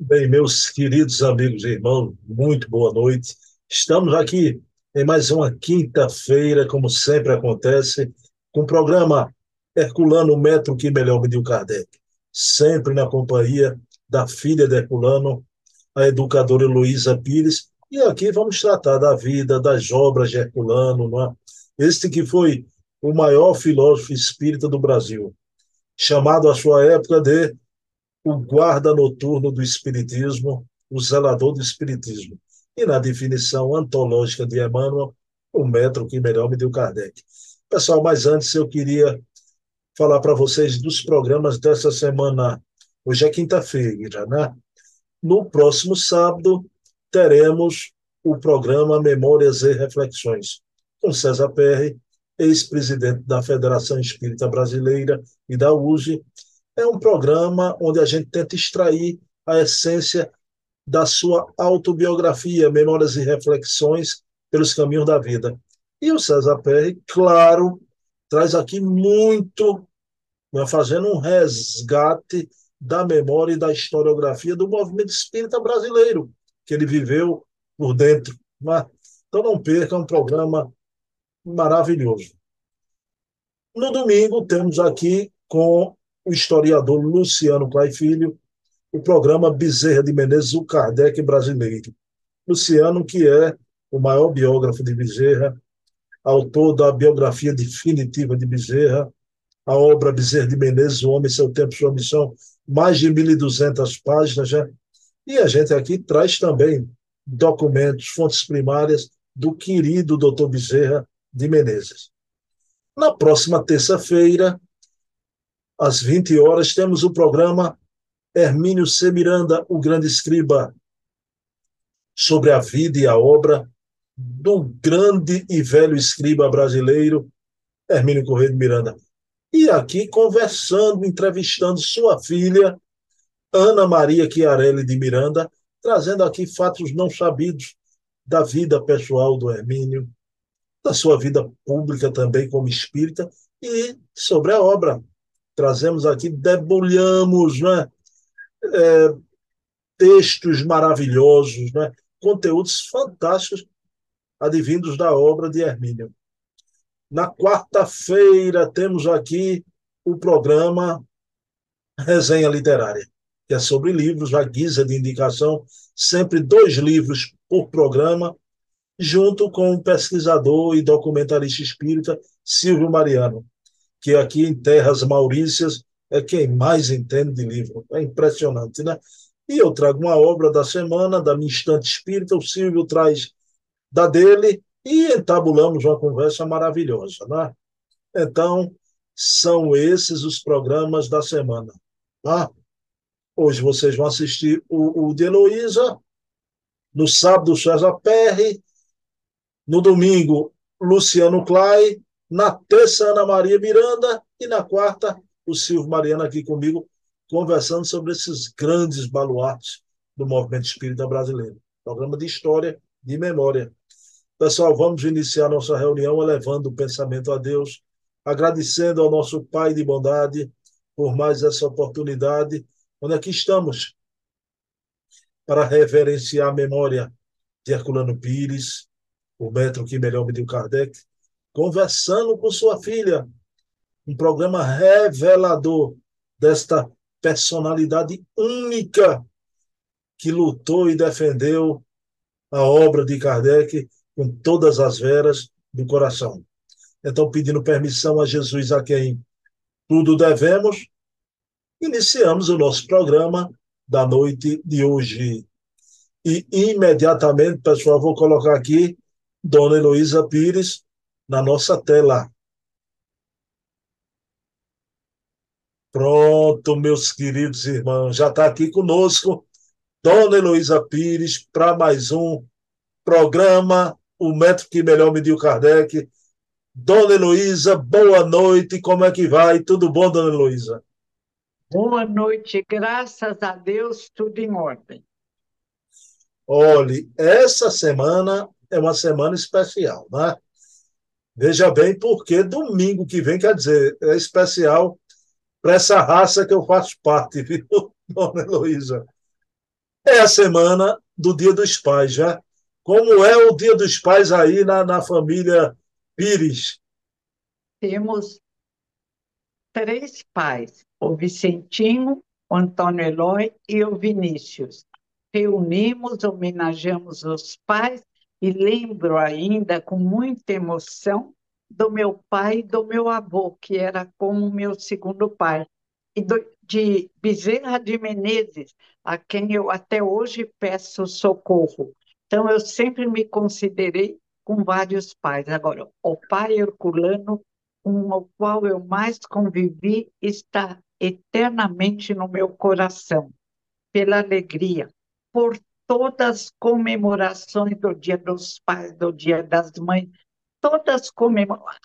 Bem, meus queridos amigos e irmãos, muito boa noite. Estamos aqui em mais uma quinta-feira, como sempre acontece, com o programa Herculano Metro que melhor mediu Kardec. Sempre na companhia da filha de Herculano, a educadora Luísa Pires. E aqui vamos tratar da vida, das obras de Herculano, não é? este que foi o maior filósofo espírita do Brasil, chamado à sua época de o guarda noturno do Espiritismo, o zelador do Espiritismo. E na definição antológica de Emmanuel, o metro que melhor me deu Kardec. Pessoal, mas antes eu queria falar para vocês dos programas dessa semana. Hoje é quinta-feira, né? No próximo sábado teremos o programa Memórias e Reflexões, com César Perry, ex-presidente da Federação Espírita Brasileira e da USE, é um programa onde a gente tenta extrair a essência da sua autobiografia, memórias e reflexões pelos caminhos da vida. E o César Perry, claro, traz aqui muito, né, fazendo um resgate da memória e da historiografia do movimento espírita brasileiro, que ele viveu por dentro. Né? Então não perca, é um programa maravilhoso. No domingo, temos aqui com o historiador Luciano Clay Filho, o programa Bezerra de Menezes, o Kardec brasileiro. Luciano, que é o maior biógrafo de Bezerra, autor da biografia definitiva de Bezerra, a obra Bezerra de Menezes, O Homem, Seu Tempo, Sua Missão, mais de 1.200 páginas já. E a gente aqui traz também documentos, fontes primárias do querido doutor Bezerra de Menezes. Na próxima terça-feira, às 20 horas, temos o programa Hermínio C. Miranda, o grande escriba, sobre a vida e a obra do grande e velho escriba brasileiro, Hermínio Correia de Miranda. E aqui conversando, entrevistando sua filha, Ana Maria Chiarelli de Miranda, trazendo aqui fatos não sabidos da vida pessoal do Hermínio, da sua vida pública também como espírita e sobre a obra trazemos aqui, debulhamos né? É, textos maravilhosos, né? conteúdos fantásticos advindos da obra de Hermínio. Na quarta-feira temos aqui o programa Resenha Literária, que é sobre livros, a guisa de indicação, sempre dois livros por programa, junto com o pesquisador e documentarista espírita Silvio Mariano que aqui em Terras Maurícias é quem mais entende de livro. É impressionante, né? E eu trago uma obra da semana, da minha estante espírita, o Silvio traz da dele, e entabulamos uma conversa maravilhosa, né? Então, são esses os programas da semana. Tá? Hoje vocês vão assistir o, o de Heloísa, no sábado, César Perry, no domingo, Luciano Clay, na terça, Ana Maria Miranda. E na quarta, o Silvio Mariano aqui comigo, conversando sobre esses grandes baluartes do movimento espírita brasileiro. Programa de história, de memória. Pessoal, vamos iniciar nossa reunião elevando o pensamento a Deus, agradecendo ao nosso Pai de bondade por mais essa oportunidade, onde aqui estamos para reverenciar a memória de Herculano Pires, o metro que melhor mediu Kardec, conversando com sua filha. Um programa revelador desta personalidade única que lutou e defendeu a obra de Kardec com todas as veras do coração. Então, pedindo permissão a Jesus, a quem tudo devemos, iniciamos o nosso programa da noite de hoje. E imediatamente, pessoal, vou colocar aqui Dona Heloísa Pires, na nossa tela. Pronto, meus queridos irmãos, já está aqui conosco Dona Heloísa Pires para mais um programa O Método que Melhor Mediu Kardec. Dona Heloísa, boa noite, como é que vai? Tudo bom, Dona Heloísa? Boa noite, graças a Deus, tudo em ordem. Olhe, essa semana é uma semana especial, né? Veja bem, porque domingo que vem, quer dizer, é especial para essa raça que eu faço parte, viu, dona Heloísa? É a semana do Dia dos Pais, já. Como é o Dia dos Pais aí na, na família Pires? Temos três pais, o Vicentinho, o Antônio Eloy e o Vinícius. Reunimos, homenageamos os pais e lembro ainda com muita emoção do meu pai e do meu avô, que era como meu segundo pai, e do, de Bezerra de Menezes, a quem eu até hoje peço socorro. Então, eu sempre me considerei com vários pais. Agora, o pai herculano, com o qual eu mais convivi, está eternamente no meu coração, pela alegria, por todas as comemorações do Dia dos Pais, do Dia das Mães, todas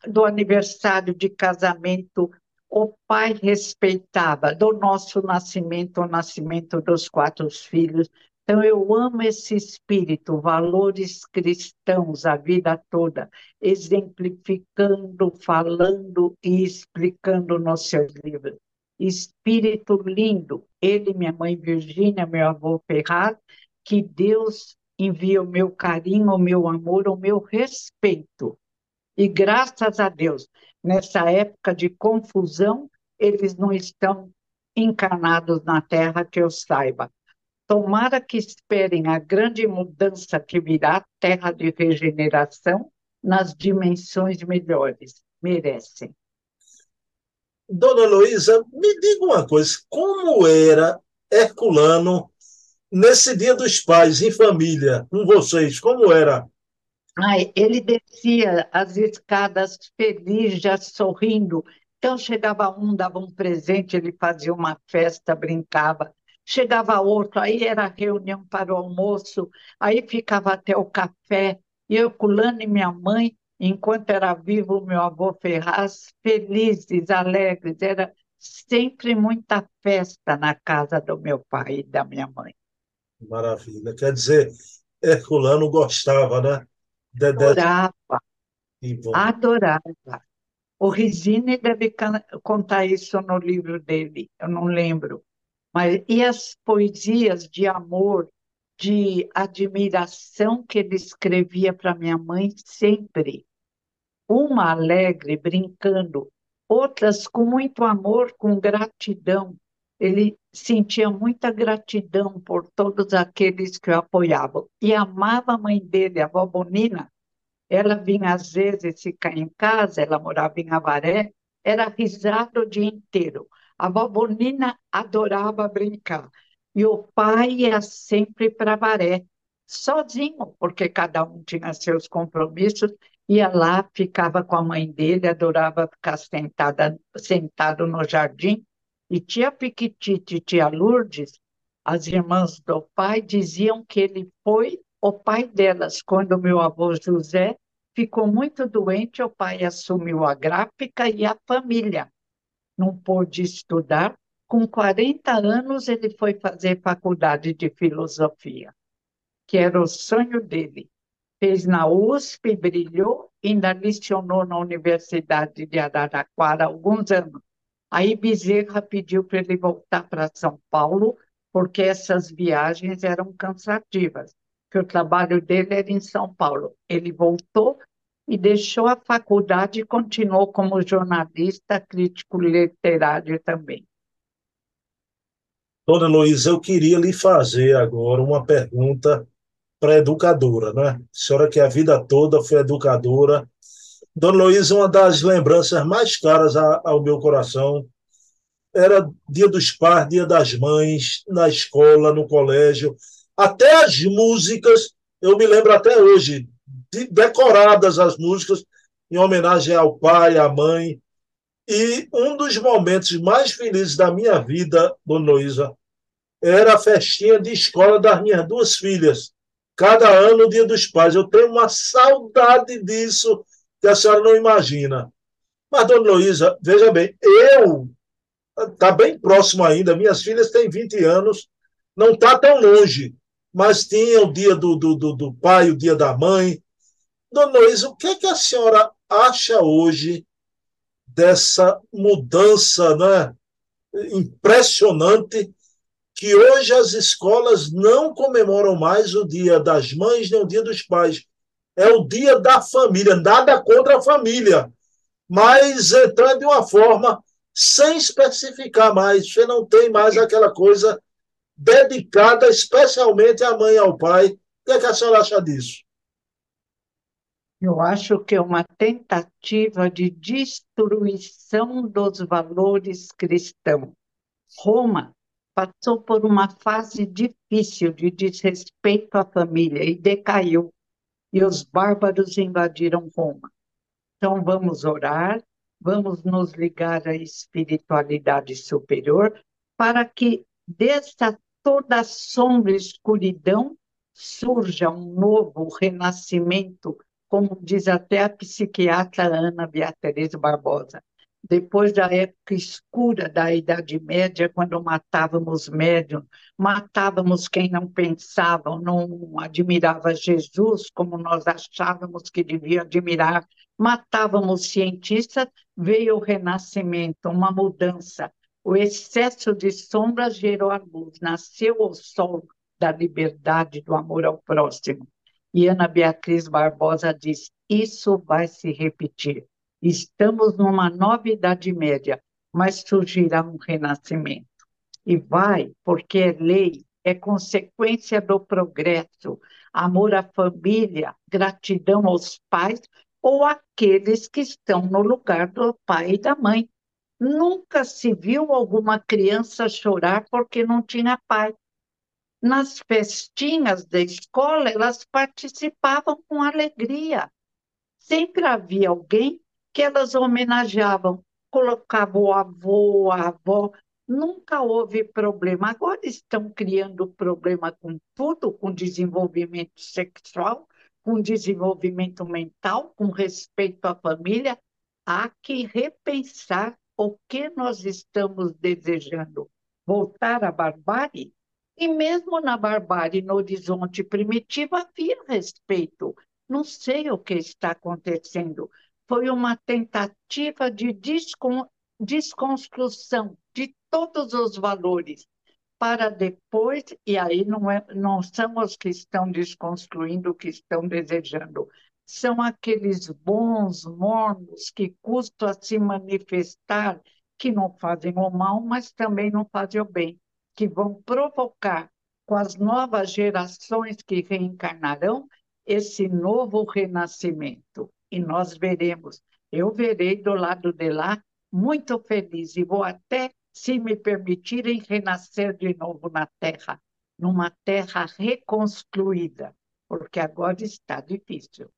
do aniversário de casamento, o pai respeitava do nosso nascimento, o nascimento dos quatro filhos. Então, eu amo esse espírito, valores cristãos a vida toda, exemplificando, falando e explicando nos seus livros. Espírito lindo, ele, minha mãe Virgínia, meu avô Ferraz, que Deus envia o meu carinho, o meu amor, o meu respeito. E graças a Deus, nessa época de confusão, eles não estão encarnados na terra, que eu saiba. Tomara que esperem a grande mudança que virá, terra de regeneração, nas dimensões melhores. Merecem. Dona Luísa, me diga uma coisa: como era Herculano nesse Dia dos Pais, em família, com vocês, como era? Ai, ele descia as escadas feliz, já sorrindo. Então chegava um, dava um presente, ele fazia uma festa, brincava. Chegava outro, aí era reunião para o almoço, aí ficava até o café. Eu, Culano e minha mãe, enquanto era vivo meu avô Ferraz, felizes, alegres. Era sempre muita festa na casa do meu pai e da minha mãe. Maravilha. Quer dizer, Herculano gostava, né? Adorava. Adorava. O Risine deve contar isso no livro dele, eu não lembro. Mas e as poesias de amor, de admiração que ele escrevia para minha mãe sempre. Uma alegre, brincando, outras com muito amor, com gratidão. Ele sentia muita gratidão por todos aqueles que o apoiavam e amava a mãe dele, a avó Bonina. Ela vinha às vezes ficar em casa, ela morava em Avaré, era risada o dia inteiro. A avó Bonina adorava brincar e o pai ia sempre para Avaré, sozinho, porque cada um tinha seus compromissos, ia lá, ficava com a mãe dele, adorava ficar sentada, sentado no jardim e tia Piquitite e tia Lourdes, as irmãs do pai, diziam que ele foi o pai delas. Quando meu avô José ficou muito doente, o pai assumiu a gráfica e a família. Não pôde estudar. Com 40 anos, ele foi fazer faculdade de filosofia, que era o sonho dele. Fez na USP, brilhou, ainda lecionou na Universidade de Araraquara alguns anos Aí Bezerra pediu para ele voltar para São Paulo, porque essas viagens eram cansativas, que o trabalho dele era em São Paulo. Ele voltou e deixou a faculdade e continuou como jornalista, crítico literário também. Dona Luísa, eu queria lhe fazer agora uma pergunta para educadora, né? A senhora que a vida toda foi educadora, Dona Luísa, uma das lembranças mais caras ao meu coração era Dia dos Pais, Dia das Mães, na escola, no colégio. Até as músicas, eu me lembro até hoje, decoradas as músicas em homenagem ao pai, à mãe. E um dos momentos mais felizes da minha vida, Dona Luísa, era a festinha de escola das minhas duas filhas. Cada ano, o Dia dos Pais. Eu tenho uma saudade disso que a senhora não imagina. Mas, dona Luísa, veja bem, eu, está bem próximo ainda, minhas filhas têm 20 anos, não está tão longe, mas tinha o dia do, do, do, do pai, o dia da mãe. Dona Luísa, o que, é que a senhora acha hoje dessa mudança né, impressionante que hoje as escolas não comemoram mais o Dia das Mães nem o Dia dos Pais. É o Dia da Família, nada contra a família, mas entrando de uma forma sem especificar mais. Você não tem mais aquela coisa dedicada especialmente à mãe e ao pai. O que, é que a senhora acha disso? Eu acho que é uma tentativa de destruição dos valores cristãos. Roma passou por uma fase difícil de desrespeito à família e decaiu, e os bárbaros invadiram Roma. Então vamos orar, vamos nos ligar à espiritualidade superior para que dessa toda sombra e escuridão surja um novo renascimento, como diz até a psiquiatra Ana Beatriz Barbosa, depois da época escura da Idade Média, quando matávamos médium, matávamos quem não pensava, não admirava Jesus como nós achávamos que devia admirar, matávamos cientistas, veio o renascimento, uma mudança. O excesso de sombras gerou a luz, nasceu o sol da liberdade, do amor ao próximo. E Ana Beatriz Barbosa diz: isso vai se repetir Estamos numa nova Idade Média, mas surgirá um renascimento. E vai, porque é lei, é consequência do progresso, amor à família, gratidão aos pais ou àqueles que estão no lugar do pai e da mãe. Nunca se viu alguma criança chorar porque não tinha pai. Nas festinhas da escola, elas participavam com alegria. Sempre havia alguém que elas homenageavam, colocavam o avô, a avó, nunca houve problema. Agora estão criando problema com tudo, com desenvolvimento sexual, com desenvolvimento mental, com respeito à família. Há que repensar o que nós estamos desejando. Voltar à barbárie? E mesmo na barbárie, no horizonte primitivo, havia respeito. Não sei o que está acontecendo foi uma tentativa de desconstrução de todos os valores, para depois, e aí não, é, não são os que estão desconstruindo que estão desejando, são aqueles bons mornos que custam a se manifestar, que não fazem o mal, mas também não fazem o bem, que vão provocar com as novas gerações que reencarnarão esse novo renascimento e nós veremos. Eu verei do lado de lá muito feliz e vou até, se me permitirem, renascer de novo na terra, numa terra reconstruída, porque agora está difícil.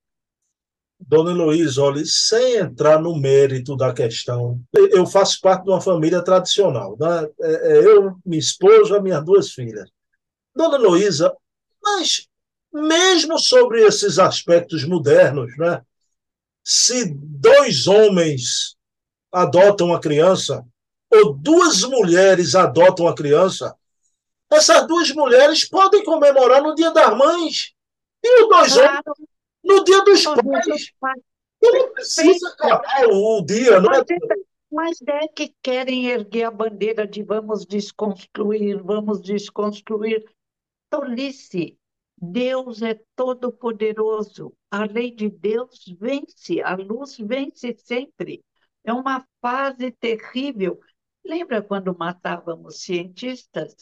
Dona Heloísa, olha, sem entrar no mérito da questão, eu faço parte de uma família tradicional. Né? É, é, eu, minha esposa, minhas duas filhas. Dona Heloísa, mas mesmo sobre esses aspectos modernos, né? Se dois homens adotam uma criança, ou duas mulheres adotam uma criança, essas duas mulheres podem comemorar no Dia das Mães e os dois claro. homens no Dia dos Pais. E não precisa acabar o dia, não é? Mas é que querem erguer a bandeira de vamos desconstruir, vamos desconstruir. Tolice. Deus é todo-poderoso. A lei de Deus vence, a luz vence sempre. É uma fase terrível. Lembra quando matávamos cientistas?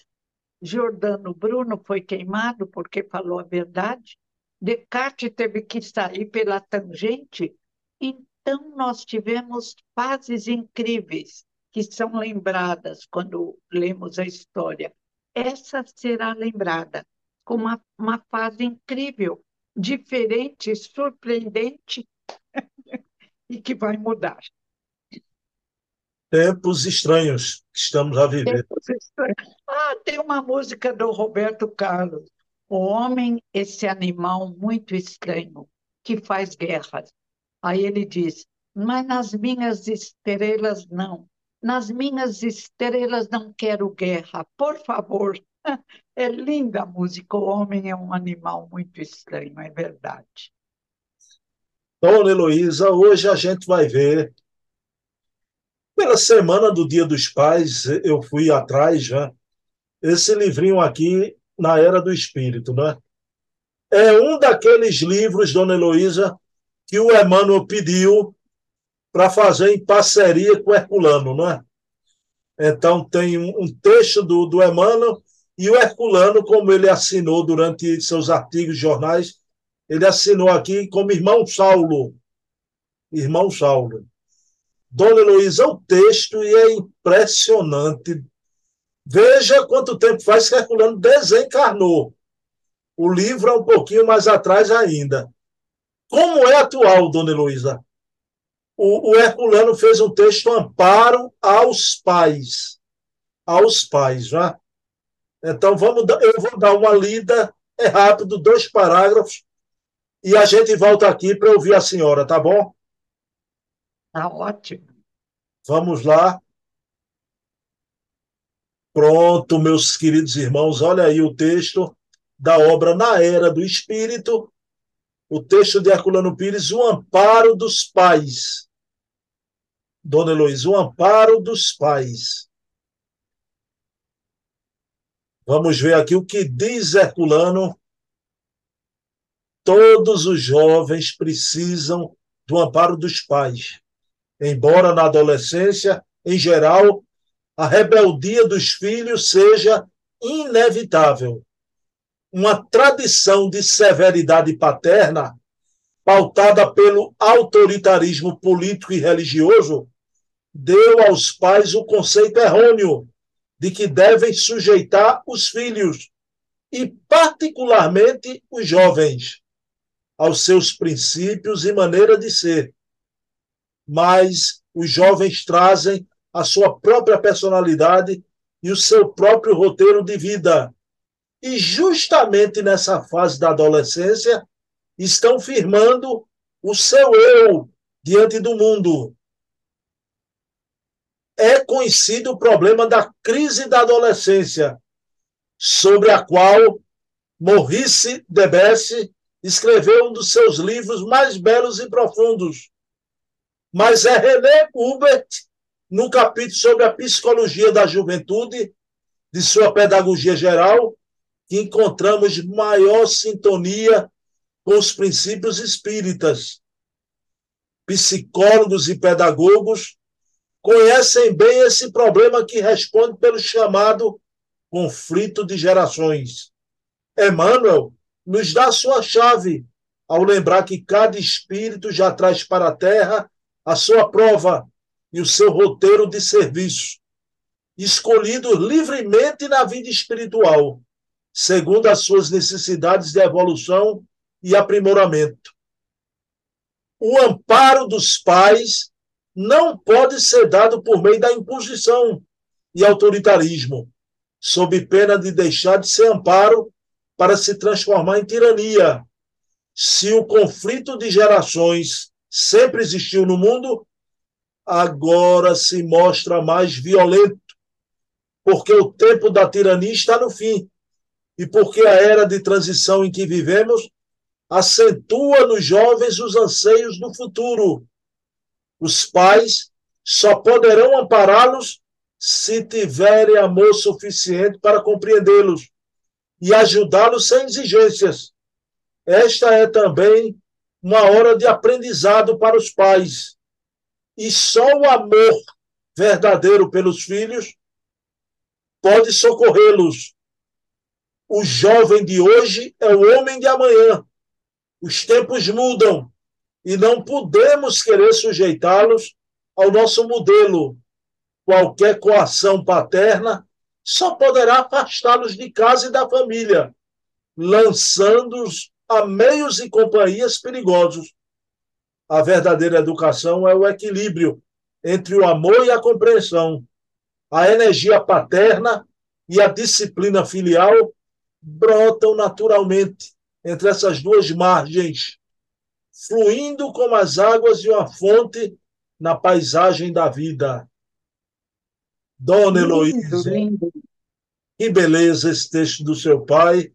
Jordano Bruno foi queimado porque falou a verdade. Descartes teve que sair pela tangente. Então, nós tivemos fases incríveis que são lembradas quando lemos a história. Essa será lembrada com uma, uma fase incrível, diferente, surpreendente e que vai mudar. Tempos estranhos que estamos a viver. Ah, tem uma música do Roberto Carlos. O homem, esse animal muito estranho, que faz guerras. Aí ele diz: Mas nas minhas estrelas não. Nas minhas estrelas não quero guerra. Por favor, é linda a música. O homem é um animal muito estranho, é verdade. Dona Heloísa, hoje a gente vai ver Pela semana do Dia dos Pais, eu fui atrás já. Esse livrinho aqui, na Era do Espírito, né? É um daqueles livros, dona Heloísa, que o Emmanuel pediu para fazer em parceria com o Herculano, não é? Então, tem um, um texto do, do Emmanuel e o Herculano, como ele assinou durante seus artigos jornais, ele assinou aqui como irmão Saulo. Irmão Saulo. Dona Heloísa, o texto e é impressionante. Veja quanto tempo faz que Herculano desencarnou. O livro é um pouquinho mais atrás ainda. Como é atual, Dona Heloísa? O, o Herculano fez um texto amparo aos pais. Aos pais, já. É? Então, vamos, eu vou dar uma lida, é rápido, dois parágrafos, e a gente volta aqui para ouvir a senhora, tá bom? Tá ótimo. Vamos lá. Pronto, meus queridos irmãos, olha aí o texto da obra Na Era do Espírito, o texto de Herculano Pires, O Amparo dos Pais. Dona Heloísa, O Amparo dos Pais. Vamos ver aqui o que diz Herculano. Todos os jovens precisam do amparo dos pais. Embora na adolescência, em geral, a rebeldia dos filhos seja inevitável. Uma tradição de severidade paterna, pautada pelo autoritarismo político e religioso, deu aos pais o conceito errôneo de que devem sujeitar os filhos, e particularmente os jovens, aos seus princípios e maneira de ser. Mas os jovens trazem a sua própria personalidade e o seu próprio roteiro de vida. E justamente nessa fase da adolescência, estão firmando o seu eu diante do mundo, é conhecido o problema da crise da adolescência, sobre a qual Maurice Debesse escreveu um dos seus livros mais belos e profundos. Mas é René Hubert, no capítulo sobre a psicologia da juventude, de sua pedagogia geral, que encontramos maior sintonia com os princípios espíritas. Psicólogos e pedagogos conhecem bem esse problema que responde pelo chamado conflito de gerações. Emmanuel nos dá sua chave ao lembrar que cada espírito já traz para a Terra a sua prova e o seu roteiro de serviço, escolhidos livremente na vida espiritual, segundo as suas necessidades de evolução e aprimoramento. O amparo dos pais não pode ser dado por meio da imposição e autoritarismo, sob pena de deixar de ser amparo para se transformar em tirania. Se o conflito de gerações sempre existiu no mundo, agora se mostra mais violento, porque o tempo da tirania está no fim e porque a era de transição em que vivemos acentua nos jovens os anseios do futuro os pais só poderão ampará-los se tiverem amor suficiente para compreendê-los e ajudá-los sem exigências. Esta é também uma hora de aprendizado para os pais. E só o amor verdadeiro pelos filhos pode socorrê-los. O jovem de hoje é o homem de amanhã. Os tempos mudam e não podemos querer sujeitá-los ao nosso modelo. Qualquer coação paterna só poderá afastá-los de casa e da família, lançando-os a meios e companhias perigosos. A verdadeira educação é o equilíbrio entre o amor e a compreensão. A energia paterna e a disciplina filial brotam naturalmente entre essas duas margens fluindo como as águas de uma fonte na paisagem da vida. Dona Heloísa, que beleza esse texto do seu pai.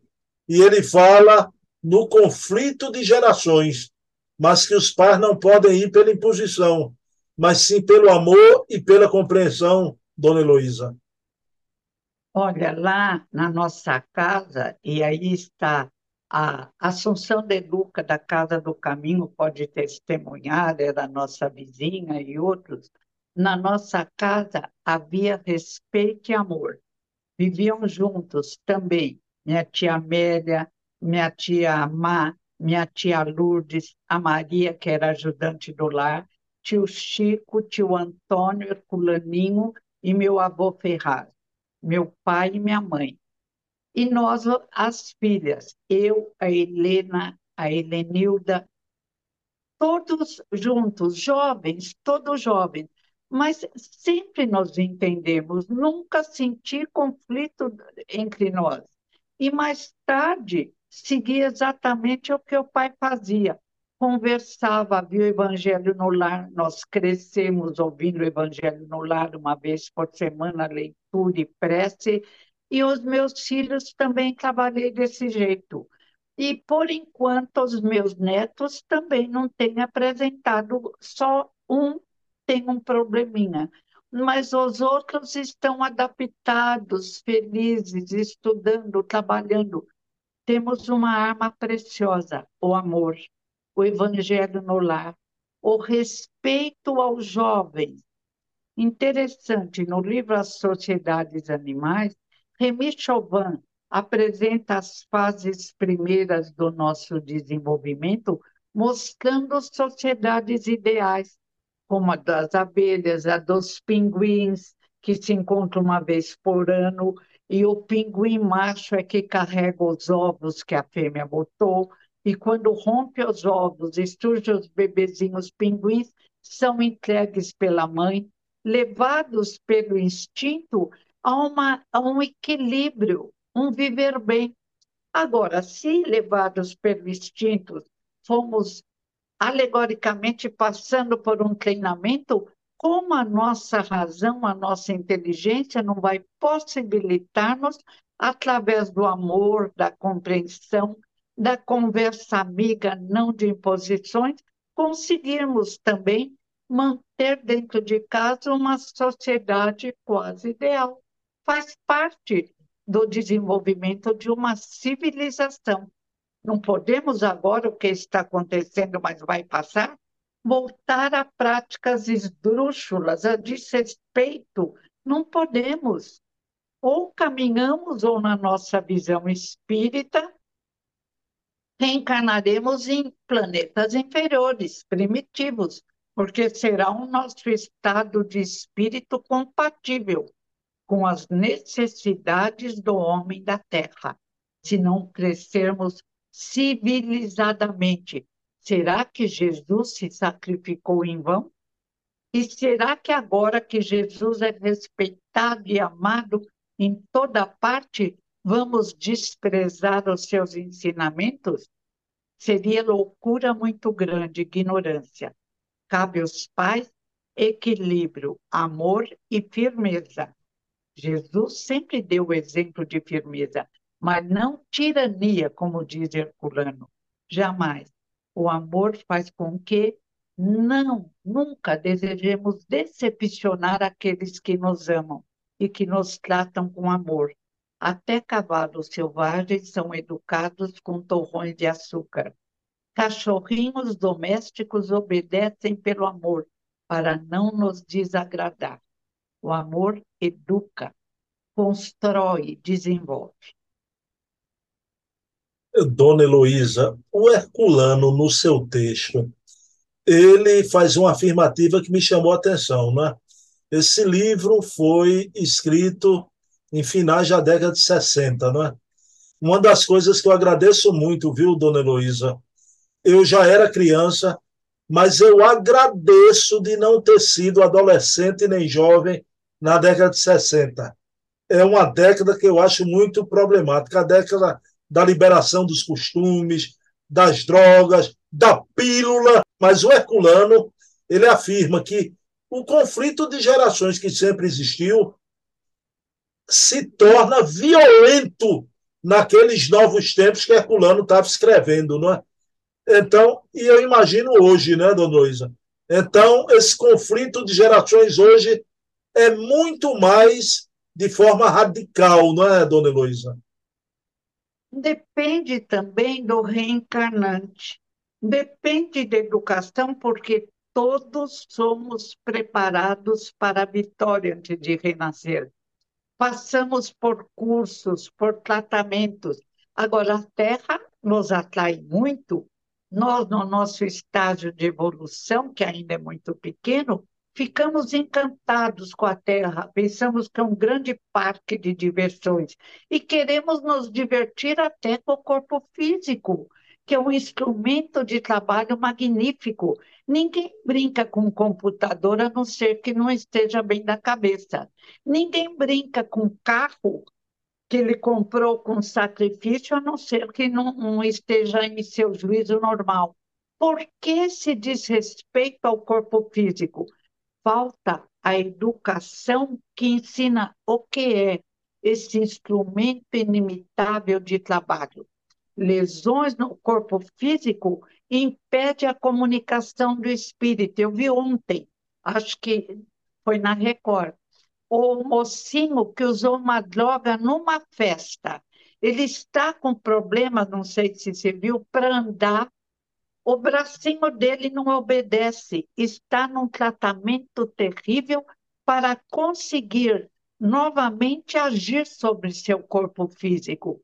E ele fala no conflito de gerações, mas que os pais não podem ir pela imposição. mas sim pelo amor e pela compreensão, dona Heloísa. Olha, lá na nossa casa, e aí está a Assunção de Luca, da Casa do Caminho, pode testemunhar, era nossa vizinha e outros. Na nossa casa havia respeito e amor. Viviam juntos também minha tia Amélia, minha tia Amá, minha tia Lourdes, a Maria, que era ajudante do lar, tio Chico, tio Antônio, Herculaninho e meu avô Ferraz, meu pai e minha mãe. E nós, as filhas, eu, a Helena, a Helenilda, todos juntos, jovens, todos jovens, mas sempre nos entendemos, nunca senti conflito entre nós. E mais tarde, seguia exatamente o que o pai fazia. Conversava, havia o Evangelho no lar, nós crescemos ouvindo o Evangelho no lar uma vez por semana, leitura e prece, e os meus filhos também trabalhei desse jeito. E, por enquanto, os meus netos também não têm apresentado, só um tem um probleminha mas os outros estão adaptados, felizes, estudando, trabalhando. Temos uma arma preciosa, o amor, o evangelho no lar, o respeito aos jovens. Interessante, no livro As Sociedades Animais, Remy Chauvin apresenta as fases primeiras do nosso desenvolvimento, mostrando sociedades ideais como a das abelhas, a dos pinguins, que se encontram uma vez por ano, e o pinguim macho é que carrega os ovos que a fêmea botou, e quando rompe os ovos e surgem os bebezinhos pinguins, são entregues pela mãe, levados pelo instinto a, uma, a um equilíbrio, um viver bem. Agora, se levados pelo instinto, fomos alegoricamente passando por um treinamento, como a nossa razão, a nossa inteligência não vai possibilitar-nos, através do amor, da compreensão, da conversa amiga, não de imposições, conseguirmos também manter dentro de casa uma sociedade quase ideal. Faz parte do desenvolvimento de uma civilização. Não podemos agora, o que está acontecendo, mas vai passar, voltar a práticas esdrúxulas, a desrespeito. Não podemos. Ou caminhamos, ou na nossa visão espírita, reencarnaremos em planetas inferiores, primitivos, porque será o nosso estado de espírito compatível com as necessidades do homem da Terra. Se não crescermos civilizadamente. Será que Jesus se sacrificou em vão? E será que agora que Jesus é respeitado e amado em toda parte, vamos desprezar os seus ensinamentos? Seria loucura muito grande, ignorância. Cabe aos pais equilíbrio, amor e firmeza. Jesus sempre deu o exemplo de firmeza mas não tirania, como diz Herculano. Jamais. O amor faz com que não, nunca desejemos decepcionar aqueles que nos amam e que nos tratam com amor. Até cavalos selvagens são educados com torrões de açúcar. Cachorrinhos domésticos obedecem pelo amor, para não nos desagradar. O amor educa, constrói, desenvolve. Dona Heloísa, o Herculano, no seu texto, ele faz uma afirmativa que me chamou a atenção. Né? Esse livro foi escrito em finais da década de 60. Né? Uma das coisas que eu agradeço muito, viu, Dona Heloísa? Eu já era criança, mas eu agradeço de não ter sido adolescente nem jovem na década de 60. É uma década que eu acho muito problemática, a década da liberação dos costumes, das drogas, da pílula, mas o Herculano ele afirma que o conflito de gerações que sempre existiu se torna violento naqueles novos tempos que Herculano estava escrevendo, não é? Então, e eu imagino hoje, né, dona Luísa, Então, esse conflito de gerações hoje é muito mais de forma radical, não é, dona Heloísa? Depende também do reencarnante. Depende da educação, porque todos somos preparados para a vitória antes de renascer. Passamos por cursos, por tratamentos. Agora, a Terra nos atrai muito. Nós, no nosso estágio de evolução, que ainda é muito pequeno, ficamos encantados com a Terra, pensamos que é um grande parque de diversões e queremos nos divertir até com o corpo físico, que é um instrumento de trabalho magnífico. Ninguém brinca com computador a não ser que não esteja bem da cabeça. Ninguém brinca com carro que ele comprou com sacrifício a não ser que não, não esteja em seu juízo normal. Por que esse desrespeito ao corpo físico? Falta a educação que ensina o que é esse instrumento inimitável de trabalho. Lesões no corpo físico impede a comunicação do espírito. Eu vi ontem, acho que foi na Record, o mocinho que usou uma droga numa festa. Ele está com problema, não sei se você viu, para andar o bracinho dele não obedece, está num tratamento terrível para conseguir novamente agir sobre seu corpo físico.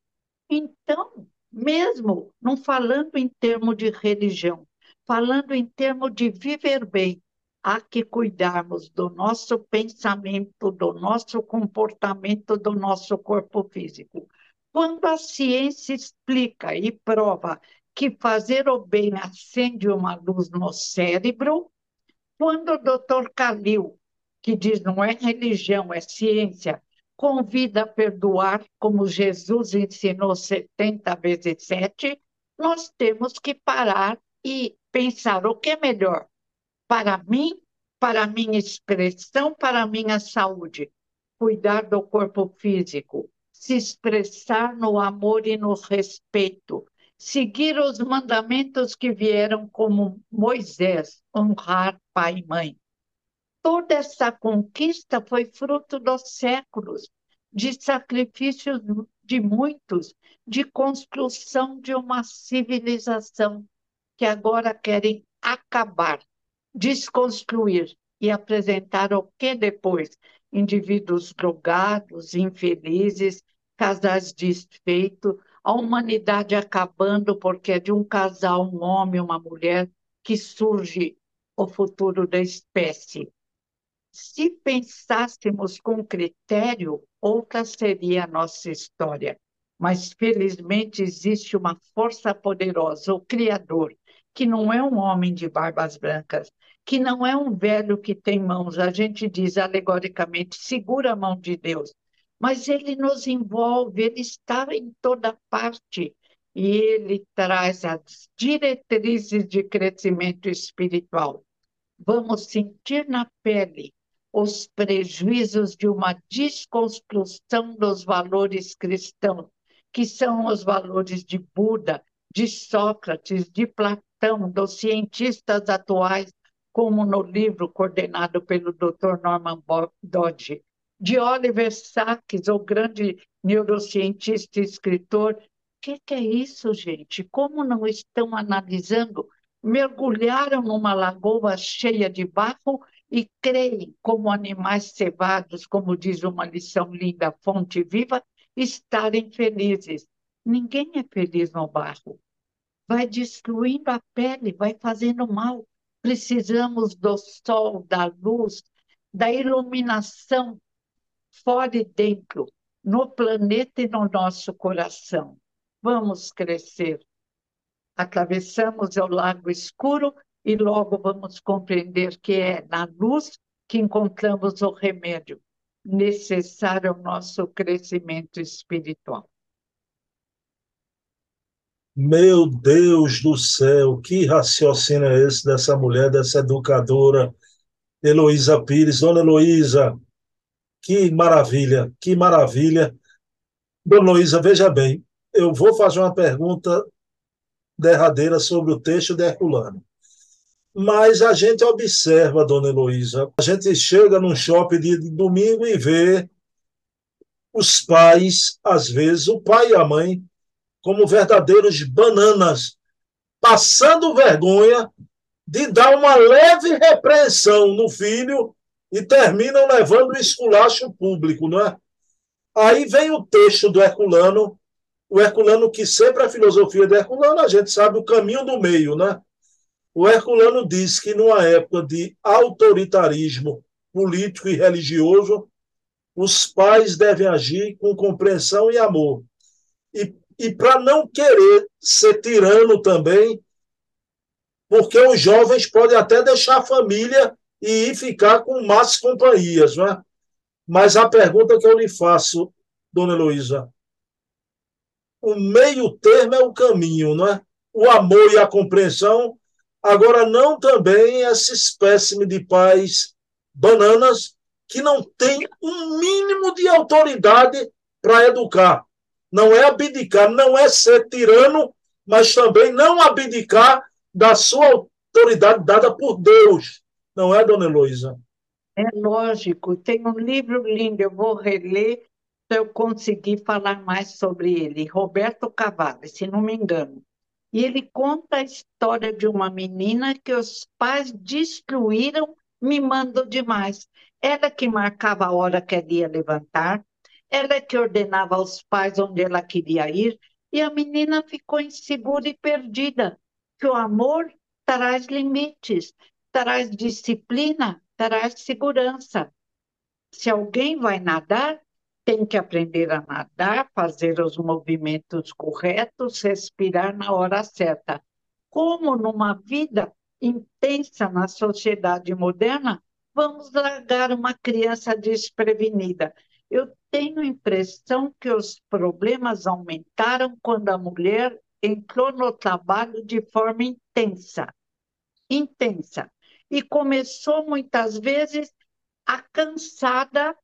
Então, mesmo não falando em termos de religião, falando em termos de viver bem, há que cuidarmos do nosso pensamento, do nosso comportamento, do nosso corpo físico. Quando a ciência explica e prova que fazer o bem acende uma luz no cérebro. Quando o doutor Calil, que diz não é religião, é ciência, convida a perdoar, como Jesus ensinou 70 vezes 7, nós temos que parar e pensar o que é melhor para mim, para minha expressão, para minha saúde. Cuidar do corpo físico, se expressar no amor e no respeito, seguir os mandamentos que vieram como Moisés, honrar pai e mãe. Toda essa conquista foi fruto dos séculos, de sacrifícios de muitos, de construção de uma civilização que agora querem acabar, desconstruir e apresentar o que depois? Indivíduos drogados, infelizes, casais desfeitos, a humanidade acabando porque é de um casal, um homem uma mulher, que surge o futuro da espécie. Se pensássemos com critério, outra seria a nossa história. Mas, felizmente, existe uma força poderosa, o Criador, que não é um homem de barbas brancas, que não é um velho que tem mãos. A gente diz alegoricamente: segura a mão de Deus mas ele nos envolve, ele está em toda parte e ele traz as diretrizes de crescimento espiritual. Vamos sentir na pele os prejuízos de uma desconstrução dos valores cristãos, que são os valores de Buda, de Sócrates, de Platão, dos cientistas atuais, como no livro coordenado pelo Dr. Norman Dodge, de Oliver Sacks, o grande neurocientista e escritor. O que, que é isso, gente? Como não estão analisando? Mergulharam numa lagoa cheia de barro e creem, como animais cevados, como diz uma lição linda, fonte viva, estarem felizes. Ninguém é feliz no barro. Vai destruindo a pele, vai fazendo mal. Precisamos do sol, da luz, da iluminação fora e dentro, no planeta e no nosso coração. Vamos crescer. Atravessamos o lago escuro e logo vamos compreender que é na luz que encontramos o remédio necessário ao nosso crescimento espiritual. Meu Deus do céu, que raciocínio é esse dessa mulher, dessa educadora, Heloísa Pires? Dona Heloísa, que maravilha, que maravilha. Dona Luísa, veja bem, eu vou fazer uma pergunta derradeira sobre o texto de Herculano. Mas a gente observa, dona Heloísa, a gente chega num shopping de domingo e vê os pais, às vezes, o pai e a mãe, como verdadeiros bananas, passando vergonha de dar uma leve repreensão no filho e terminam levando o esculacho público, não é? Aí vem o texto do Herculano, o Herculano que sempre a filosofia do Herculano, a gente sabe o caminho do meio, né? O Herculano diz que numa época de autoritarismo político e religioso, os pais devem agir com compreensão e amor. E, e para não querer ser tirano também, porque os jovens podem até deixar a família e ficar com más companhias, não é? Mas a pergunta que eu lhe faço, dona Heloísa, o meio termo é o caminho, não é? O amor e a compreensão, agora não também essa espécime de pais bananas que não tem um mínimo de autoridade para educar. Não é abdicar, não é ser tirano, mas também não abdicar da sua autoridade dada por Deus. Não é, dona Heloísa? É lógico. Tem um livro lindo, eu vou reler para eu conseguir falar mais sobre ele. Roberto Cavalli, se não me engano. E ele conta a história de uma menina que os pais destruíram mimando demais. Ela que marcava a hora que ela ia levantar, ela que ordenava aos pais onde ela queria ir, e a menina ficou insegura e perdida que o amor traz limites, traz disciplina, traz segurança. Se alguém vai nadar, tem que aprender a nadar, fazer os movimentos corretos, respirar na hora certa. Como numa vida intensa na sociedade moderna, vamos largar uma criança desprevenida. Eu tenho a impressão que os problemas aumentaram quando a mulher entrou no trabalho de forma intensa, intensa, e começou muitas vezes a cansada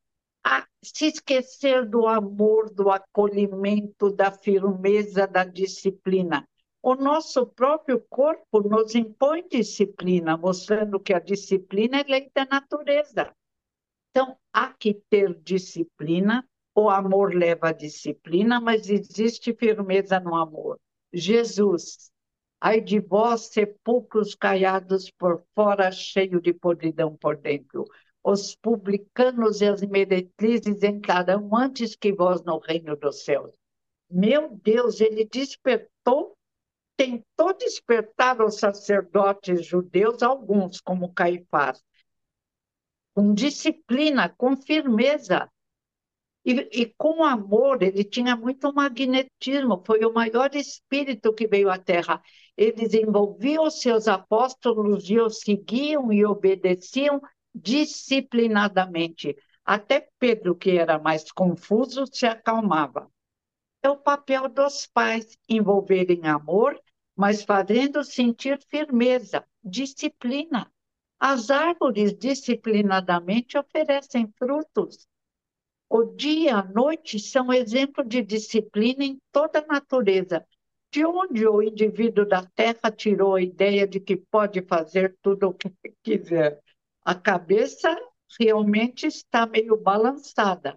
a se esquecer do amor, do acolhimento, da firmeza, da disciplina. O nosso próprio corpo nos impõe disciplina, mostrando que a disciplina é lei da natureza. Então, há que ter disciplina, o amor leva a disciplina, mas existe firmeza no amor. Jesus, ai de vós, sepulcros caiados por fora, cheio de podridão por dentro. Os publicanos e as meretrizes entrarão antes que vós no reino dos céus. Meu Deus, ele despertou, tentou despertar os sacerdotes judeus, alguns, como Caifás, com disciplina, com firmeza, e, e, com amor, ele tinha muito magnetismo, foi o maior espírito que veio à Terra. Eles envolviam os seus apóstolos e os seguiam e obedeciam disciplinadamente. Até Pedro, que era mais confuso, se acalmava. É o papel dos pais envolverem amor, mas fazendo sentir firmeza, disciplina. As árvores disciplinadamente oferecem frutos. O dia e a noite são exemplo de disciplina em toda a natureza. De onde o indivíduo da Terra tirou a ideia de que pode fazer tudo o que quiser? A cabeça realmente está meio balançada.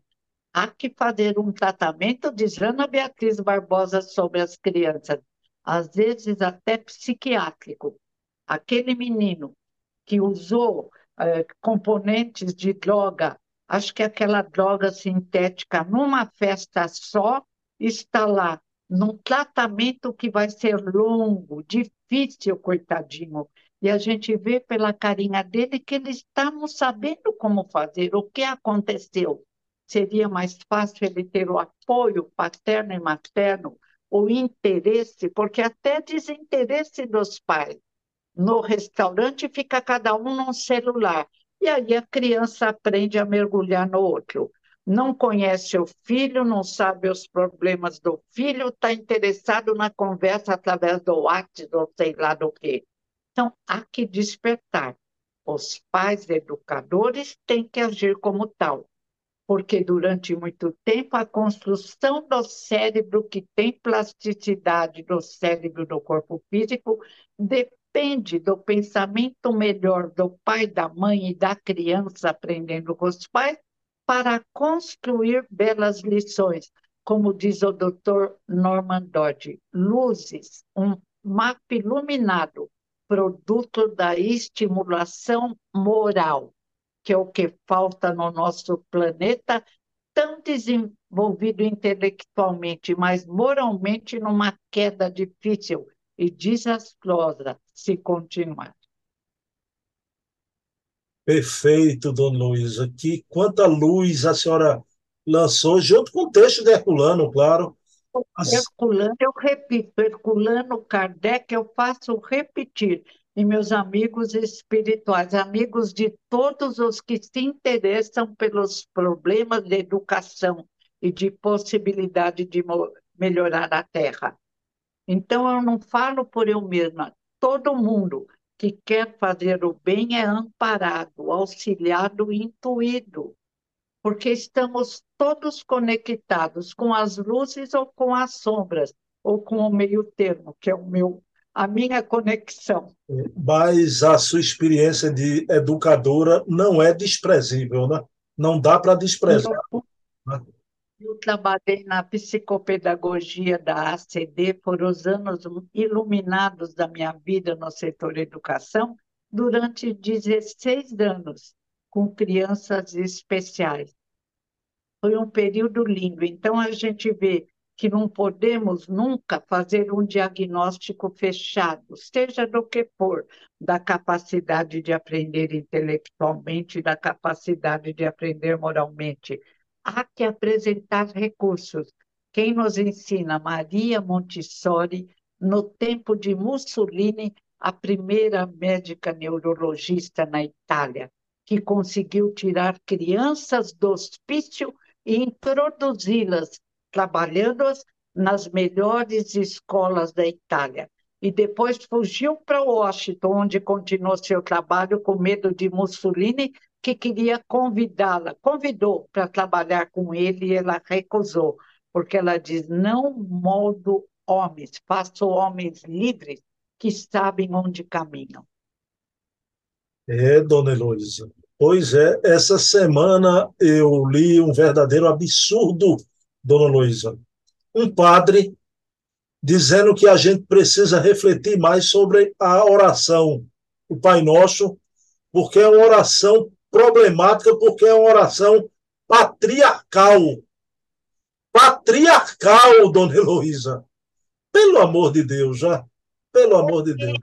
Há que fazer um tratamento, diz Ana Beatriz Barbosa, sobre as crianças, às vezes até psiquiátrico. Aquele menino que usou eh, componentes de droga Acho que aquela droga sintética, numa festa só, está lá, num tratamento que vai ser longo, difícil, coitadinho. E a gente vê pela carinha dele que ele está não sabendo como fazer, o que aconteceu. Seria mais fácil ele ter o apoio paterno e materno, o interesse, porque até desinteresse dos pais. No restaurante fica cada um num celular. E aí a criança aprende a mergulhar no outro. Não conhece o filho, não sabe os problemas do filho, está interessado na conversa através do WhatsApp ou sei lá do quê. Então, há que despertar. Os pais educadores têm que agir como tal, porque durante muito tempo a construção do cérebro, que tem plasticidade do cérebro do corpo físico, depende do pensamento melhor do pai, da mãe e da criança aprendendo com os pais para construir belas lições. Como diz o doutor Norman Dodge, luzes, um mapa iluminado, produto da estimulação moral, que é o que falta no nosso planeta, tão desenvolvido intelectualmente, mas moralmente numa queda difícil e desastrosa se continuar. Perfeito, dona Luísa. Que quanta luz a senhora lançou, junto com o texto de Herculano, claro. As... Herculano, eu repito, Herculano, Kardec, eu faço repetir. E meus amigos espirituais, amigos de todos os que se interessam pelos problemas de educação e de possibilidade de melhorar a Terra. Então, eu não falo por eu mesma. Todo mundo que quer fazer o bem é amparado, auxiliado e intuído, porque estamos todos conectados com as luzes ou com as sombras, ou com o meio termo, que é o meu, a minha conexão. Mas a sua experiência de educadora não é desprezível, né? Não dá para desprezar. Não, trabalhei na psicopedagogia da ACD, foram os anos iluminados da minha vida no setor educação, durante 16 anos, com crianças especiais. Foi um período lindo. Então, a gente vê que não podemos nunca fazer um diagnóstico fechado, seja do que for, da capacidade de aprender intelectualmente, da capacidade de aprender moralmente há que apresentar recursos. Quem nos ensina? Maria Montessori, no tempo de Mussolini, a primeira médica neurologista na Itália, que conseguiu tirar crianças do hospício e introduzi-las, trabalhando-as nas melhores escolas da Itália. E depois fugiu para Washington, onde continuou seu trabalho com medo de Mussolini que queria convidá-la, convidou para trabalhar com ele e ela recusou, porque ela diz: não moldo homens, faço homens livres que sabem onde caminham. É, dona Heloísa. Pois é, essa semana eu li um verdadeiro absurdo, dona Luísa. Um padre dizendo que a gente precisa refletir mais sobre a oração, o Pai Nosso, porque é uma oração problemática porque é uma oração patriarcal. Patriarcal, dona Heloísa. Pelo amor de Deus, já. Pelo amor de Deus.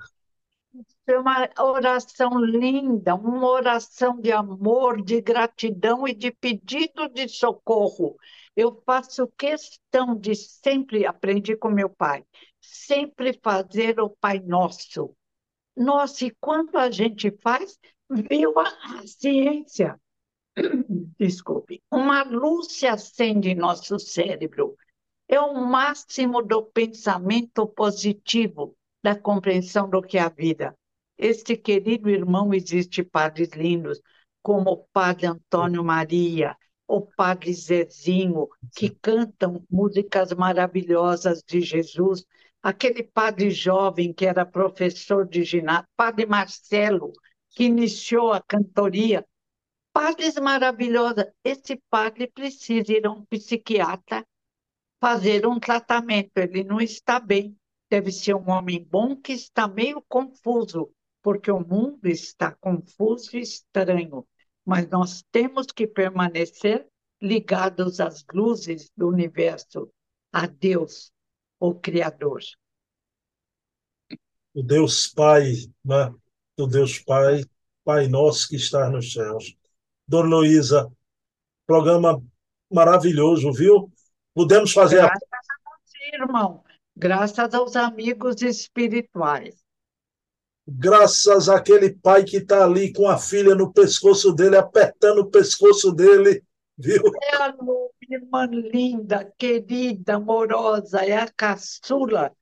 É uma oração linda, uma oração de amor, de gratidão e de pedido de socorro. Eu faço questão de sempre, aprendi com meu pai, sempre fazer o Pai Nosso. Nossa, e quando a gente faz, viu a ciência. Desculpe. Uma luz se acende em nosso cérebro. É o máximo do pensamento positivo, da compreensão do que é a vida. Este querido irmão existe padres lindos, como o padre Antônio Maria, o padre Zezinho, que cantam músicas maravilhosas de Jesus, aquele padre jovem que era professor de ginásio, padre Marcelo, que iniciou a cantoria. Padres maravilhosa, esse padre precisa ir a um psiquiatra fazer um tratamento, ele não está bem. Deve ser um homem bom que está meio confuso, porque o mundo está confuso e estranho. Mas nós temos que permanecer ligados às luzes do universo, a Deus, o Criador. O Deus Pai, né? Do Deus Pai, Pai nosso que está nos céus. Dona Luísa, programa maravilhoso, viu? Podemos fazer Graças a, a você, irmão. Graças aos amigos espirituais. Graças àquele pai que está ali com a filha no pescoço dele, apertando o pescoço dele, viu? É a irmã linda, querida, amorosa, é a caçula.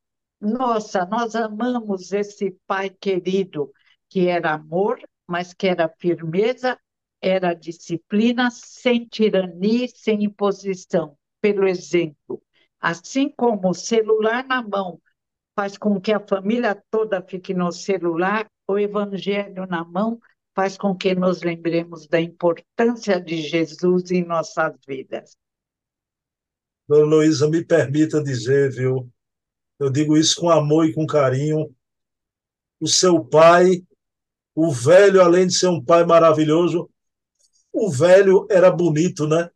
Nossa, nós amamos esse pai querido que era amor, mas que era firmeza, era disciplina, sem tirania, sem imposição, pelo exemplo. Assim como o celular na mão faz com que a família toda fique no celular, o evangelho na mão faz com que nos lembremos da importância de Jesus em nossas vidas. Dona Luísa, me permita dizer, viu? Eu digo isso com amor e com carinho. O seu pai, o velho, além de ser um pai maravilhoso, o velho era bonito, né?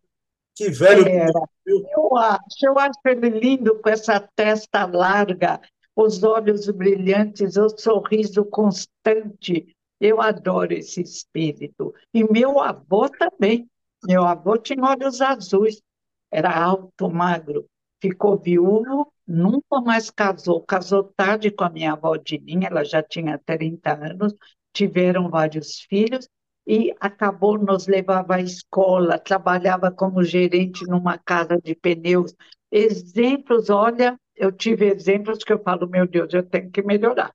Que velho. Era. Eu acho, eu acho ele lindo com essa testa larga, os olhos brilhantes, o sorriso constante. Eu adoro esse espírito. E meu avô também. Meu avô tinha olhos azuis, era alto, magro, ficou viúvo, nunca mais casou. Casou tarde com a minha avó Dininha, ela já tinha 30 anos, tiveram vários filhos e acabou nos levava à escola, trabalhava como gerente numa casa de pneus. Exemplos, olha, eu tive exemplos que eu falo, meu Deus, eu tenho que melhorar.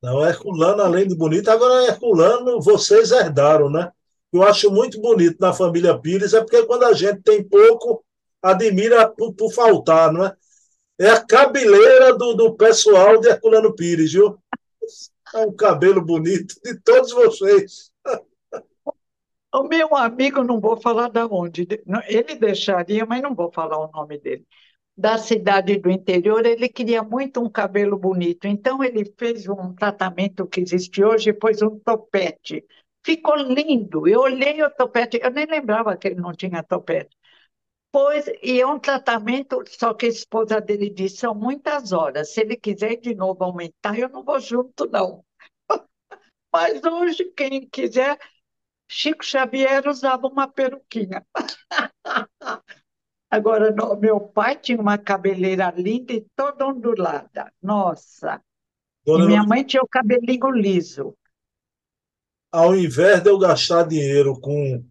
Não, Herculano, além de bonito, agora Herculano, vocês herdaram, né? Eu acho muito bonito na família Pires, é porque quando a gente tem pouco, admira por, por faltar, não é? É a cabeleira do, do pessoal de Herculano Pires, viu? É um cabelo bonito de todos vocês. O meu amigo, não vou falar de onde, ele deixaria, mas não vou falar o nome dele da cidade do interior, ele queria muito um cabelo bonito. Então, ele fez um tratamento que existe hoje, pôs um topete. Ficou lindo. Eu olhei o topete, eu nem lembrava que ele não tinha topete. Pois, e é um tratamento, só que a esposa dele disse, são muitas horas. Se ele quiser de novo aumentar, eu não vou junto, não. Mas hoje, quem quiser, Chico Xavier usava uma peruquinha. Agora, no, meu pai tinha uma cabeleira linda e toda ondulada. Nossa! Dona e minha mãe tinha o cabelinho liso. Ao invés de eu gastar dinheiro com,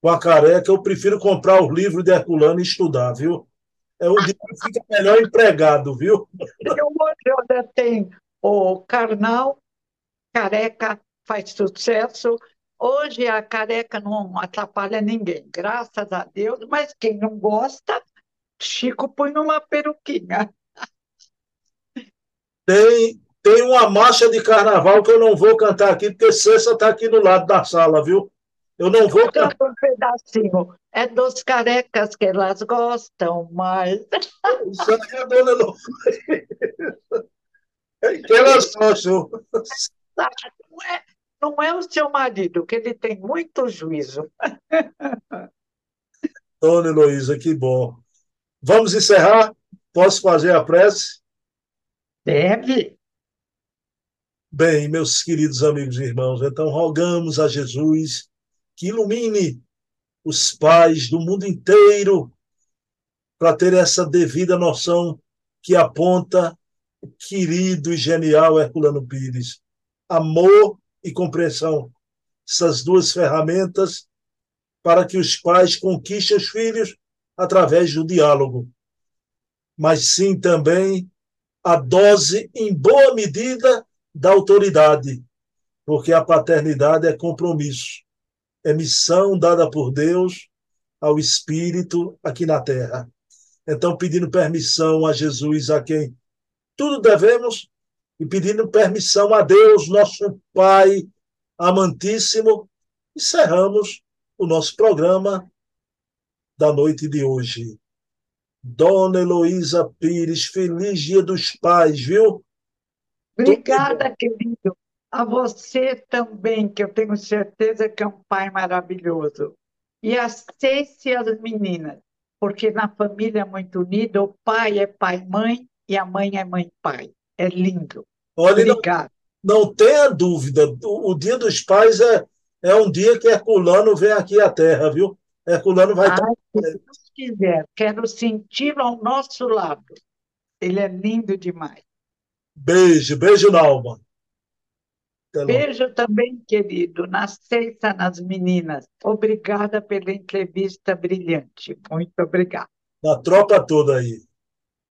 com a careca, eu prefiro comprar os livros de Herculano e estudar, viu? É o dia que fica melhor empregado, viu? Eu, eu ainda tenho o Carnal, Careca faz sucesso, Hoje a careca não atrapalha ninguém, graças a Deus, mas quem não gosta, Chico põe numa peruquinha. Tem, tem uma marcha de carnaval que eu não vou cantar aqui, porque Cessa está aqui do lado da sala, viu? Eu não vou cantar. Um pedacinho. É dos carecas que elas gostam, mas. Isso é a dona Lu. É que elas gostam. Não é, não é o seu marido, que ele tem muito juízo. Dona Heloísa, que bom. Vamos encerrar? Posso fazer a prece? Deve. Bem, meus queridos amigos e irmãos, então rogamos a Jesus que ilumine os pais do mundo inteiro para ter essa devida noção que aponta o querido e genial Herculano Pires. Amor e compreensão. Essas duas ferramentas para que os pais conquistem os filhos através do diálogo. Mas sim também a dose, em boa medida, da autoridade, porque a paternidade é compromisso, é missão dada por Deus ao Espírito aqui na terra. Então, pedindo permissão a Jesus, a quem tudo devemos, e pedindo permissão a Deus, nosso Pai amantíssimo, encerramos o nosso programa da noite de hoje. Dona Heloísa Pires, feliz Dia dos Pais, viu? Obrigada, querido. A você também, que eu tenho certeza que é um pai maravilhoso. E aceite as meninas, porque na família é muito unida, o pai é pai-mãe e a mãe é mãe-pai. É lindo. Olha, Obrigado. Não, não tenha dúvida, o, o, Dia dos Pais é, é um dia que Herculano vem aqui à Terra, viu? Herculano vai ah, estar. Se Deus quiser, quero senti-lo ao nosso lado. Ele é lindo demais. Beijo, beijo na alma. Beijo também, querido, na sexta nas meninas. Obrigada pela entrevista brilhante. Muito obrigada. Na tropa toda aí.